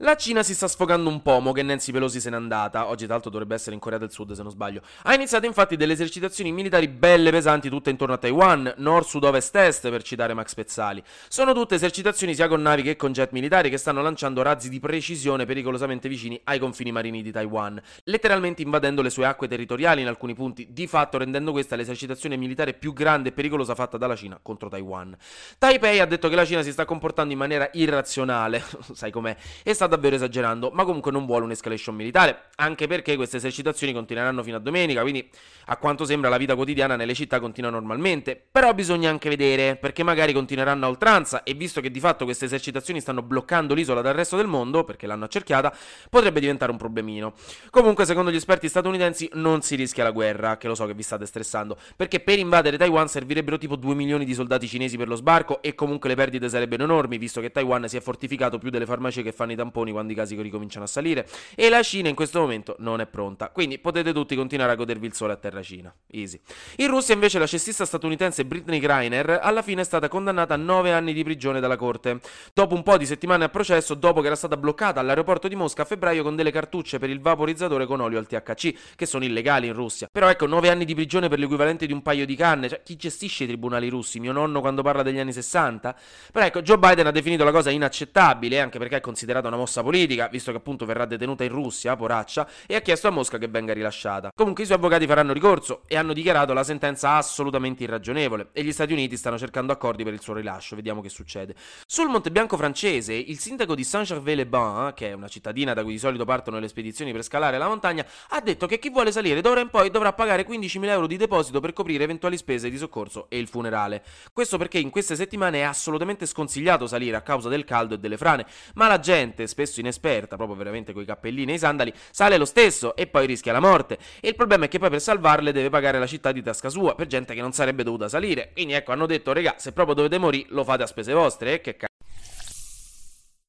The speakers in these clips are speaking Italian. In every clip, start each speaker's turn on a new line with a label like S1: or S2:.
S1: La Cina si sta sfogando un po', mo che Nancy Pelosi se n'è andata. Oggi, tra l'altro, dovrebbe essere in Corea del Sud, se non sbaglio. Ha iniziato infatti delle esercitazioni militari belle pesanti tutte intorno a Taiwan, nord, sud, ovest, est, per citare Max Pezzali. Sono tutte esercitazioni sia con navi che con jet militari che stanno lanciando razzi di precisione pericolosamente vicini ai confini marini di Taiwan, letteralmente invadendo le sue acque territoriali in alcuni punti, di fatto rendendo questa l'esercitazione militare più grande e pericolosa fatta dalla Cina contro Taiwan. Taipei ha detto che la Cina si sta comportando in maniera irrazionale, sai com'è, e sta davvero esagerando, ma comunque non vuole un'escalation militare, anche perché queste esercitazioni continueranno fino a domenica, quindi a quanto sembra la vita quotidiana nelle città continua normalmente, però bisogna anche vedere, perché magari continueranno a oltranza e visto che di fatto queste esercitazioni stanno bloccando l'isola dal resto del mondo, perché l'hanno accerchiata, potrebbe diventare un problemino. Comunque, secondo gli esperti statunitensi, non si rischia la guerra, che lo so che vi state stressando, perché per invadere Taiwan servirebbero tipo 2 milioni di soldati cinesi per lo sbarco e comunque le perdite sarebbero enormi, visto che Taiwan si è fortificato più delle farmacie che fanno i tamponi tamponi quando i casi ricominciano a salire e la Cina in questo momento non è pronta. Quindi potete tutti continuare a godervi il sole a terra Cina. Easy. In Russia invece la cestista statunitense Britney Greiner alla fine è stata condannata a 9 anni di prigione dalla corte. Dopo un po' di settimane a processo, dopo che era stata bloccata all'aeroporto di Mosca a febbraio con delle cartucce per il vaporizzatore con olio al THC, che sono illegali in Russia. Però ecco, 9 anni di prigione per l'equivalente di un paio di canne. Cioè, chi gestisce i tribunali russi? Mio nonno quando parla degli anni 60? Però ecco, Joe Biden ha definito la cosa inaccettabile, anche perché è considerata una mossa mossa politica, visto che appunto verrà detenuta in Russia, poraccia, e ha chiesto a Mosca che venga rilasciata. Comunque i suoi avvocati faranno ricorso e hanno dichiarato la sentenza assolutamente irragionevole e gli Stati Uniti stanno cercando accordi per il suo rilascio, vediamo che succede. Sul Monte Bianco francese, il sindaco di Saint-Gervais-les-Bains, che è una cittadina da cui di solito partono le spedizioni per scalare la montagna, ha detto che chi vuole salire d'ora in poi dovrà pagare 15.000 euro di deposito per coprire eventuali spese di soccorso e il funerale. Questo perché in queste settimane è assolutamente sconsigliato salire a causa del caldo e delle frane, ma la gente, spesso inesperta, proprio veramente coi cappellini e i sandali, sale lo stesso e poi rischia la morte. E il problema è che poi per salvarle deve pagare la città di tasca sua, per gente che non sarebbe dovuta salire. Quindi ecco, hanno detto, regà, se proprio dovete morire, lo fate a spese vostre, eh, che cazzo.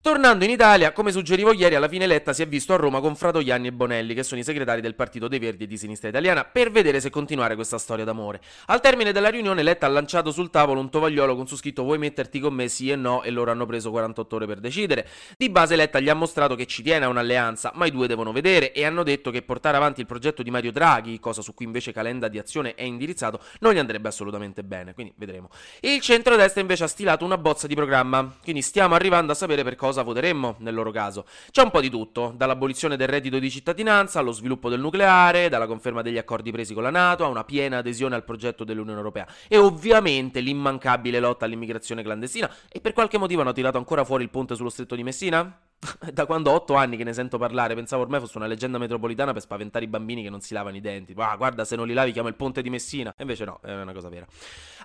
S1: Tornando in Italia, come suggerivo ieri, alla fine Letta si è visto a Roma con Fratoianni e Bonelli, che sono i segretari del Partito dei Verdi e di Sinistra Italiana, per vedere se continuare questa storia d'amore. Al termine della riunione, Letta ha lanciato sul tavolo un tovagliolo con su scritto vuoi metterti con me sì e no e loro hanno preso 48 ore per decidere. Di base Letta gli ha mostrato che ci tiene a un'alleanza, ma i due devono vedere e hanno detto che portare avanti il progetto di Mario Draghi, cosa su cui invece Calenda di Azione è indirizzato, non gli andrebbe assolutamente bene, quindi vedremo. Il centrodestra invece ha stilato una bozza di programma, quindi stiamo arrivando a sapere per cosa voteremmo nel loro caso. C'è un po' di tutto, dall'abolizione del reddito di cittadinanza allo sviluppo del nucleare, dalla conferma degli accordi presi con la Nato a una piena adesione al progetto dell'Unione Europea e ovviamente l'immancabile lotta all'immigrazione clandestina e per qualche motivo hanno tirato ancora fuori il ponte sullo stretto di Messina? da quando ho otto anni che ne sento parlare, pensavo ormai fosse una leggenda metropolitana per spaventare i bambini che non si lavano i denti. Ah, guarda, se non li lavi chiamo il ponte di Messina. E invece no, è una cosa vera.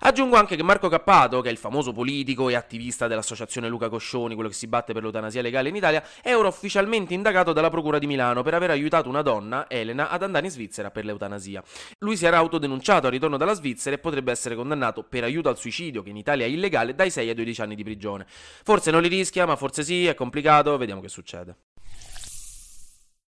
S1: Aggiungo anche che Marco Cappato, che è il famoso politico e attivista dell'associazione Luca Coscioni, quello che si batte per l'eutanasia legale in Italia, è ora ufficialmente indagato dalla Procura di Milano per aver aiutato una donna, Elena, ad andare in Svizzera per l'eutanasia. Lui si era autodenunciato al ritorno dalla Svizzera e potrebbe essere condannato per aiuto al suicidio, che in Italia è illegale, dai 6 ai 12 anni di prigione. Forse non li rischia, ma forse sì, è complicato, vediamo che succede.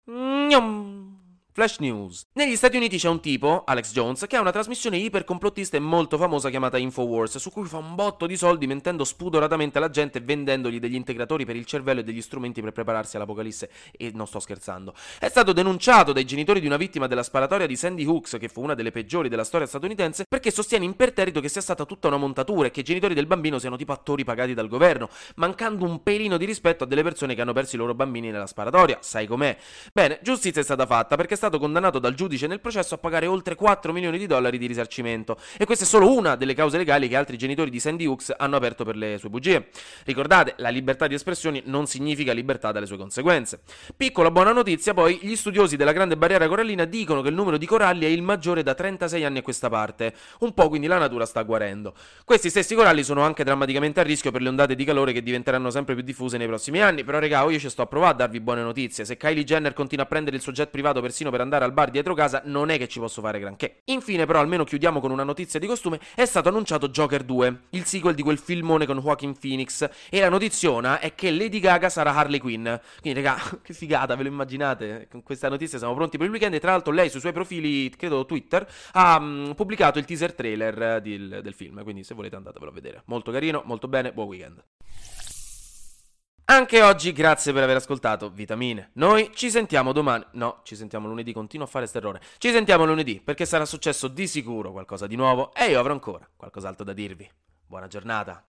S1: Gnam. Flash News. Negli Stati Uniti c'è un tipo, Alex Jones, che ha una trasmissione ipercomplottista e molto famosa chiamata Infowars, su cui fa un botto di soldi mentendo spudoratamente alla gente e vendendogli degli integratori per il cervello e degli strumenti per prepararsi all'apocalisse. E non sto scherzando. È stato denunciato dai genitori di una vittima della sparatoria di Sandy Hooks, che fu una delle peggiori della storia statunitense, perché sostiene imperterrito che sia stata tutta una montatura e che i genitori del bambino siano tipo attori pagati dal governo, mancando un pelino di rispetto a delle persone che hanno perso i loro bambini nella sparatoria. Sai com'è? Bene, giustizia è stata fatta perché stato condannato dal giudice nel processo a pagare oltre 4 milioni di dollari di risarcimento. E questa è solo una delle cause legali che altri genitori di Sandy Hooks hanno aperto per le sue bugie. Ricordate, la libertà di espressione non significa libertà dalle sue conseguenze. Piccola buona notizia poi, gli studiosi della Grande Barriera Corallina dicono che il numero di coralli è il maggiore da 36 anni a questa parte. Un po' quindi la natura sta guarendo. Questi stessi coralli sono anche drammaticamente a rischio per le ondate di calore che diventeranno sempre più diffuse nei prossimi anni, però regà, io ci sto a provare a darvi buone notizie. Se Kylie Jenner continua a prendere il suo jet privato persino per andare al bar dietro casa non è che ci posso fare granché. Infine però almeno chiudiamo con una notizia di costume, è stato annunciato Joker 2, il sequel di quel filmone con Joaquin Phoenix e la notiziona è che Lady Gaga sarà Harley Quinn. Quindi raga, che figata, ve lo immaginate? Con questa notizia siamo pronti per il weekend e tra l'altro lei sui suoi profili, credo Twitter, ha um, pubblicato il teaser trailer del, del film, quindi se volete andatevelo a vedere. Molto carino, molto bene, buon weekend. Anche oggi grazie per aver ascoltato Vitamine. Noi ci sentiamo domani. No, ci sentiamo lunedì, continuo a fare errore. Ci sentiamo lunedì perché sarà successo di sicuro qualcosa di nuovo e io avrò ancora qualcos'altro da dirvi. Buona giornata.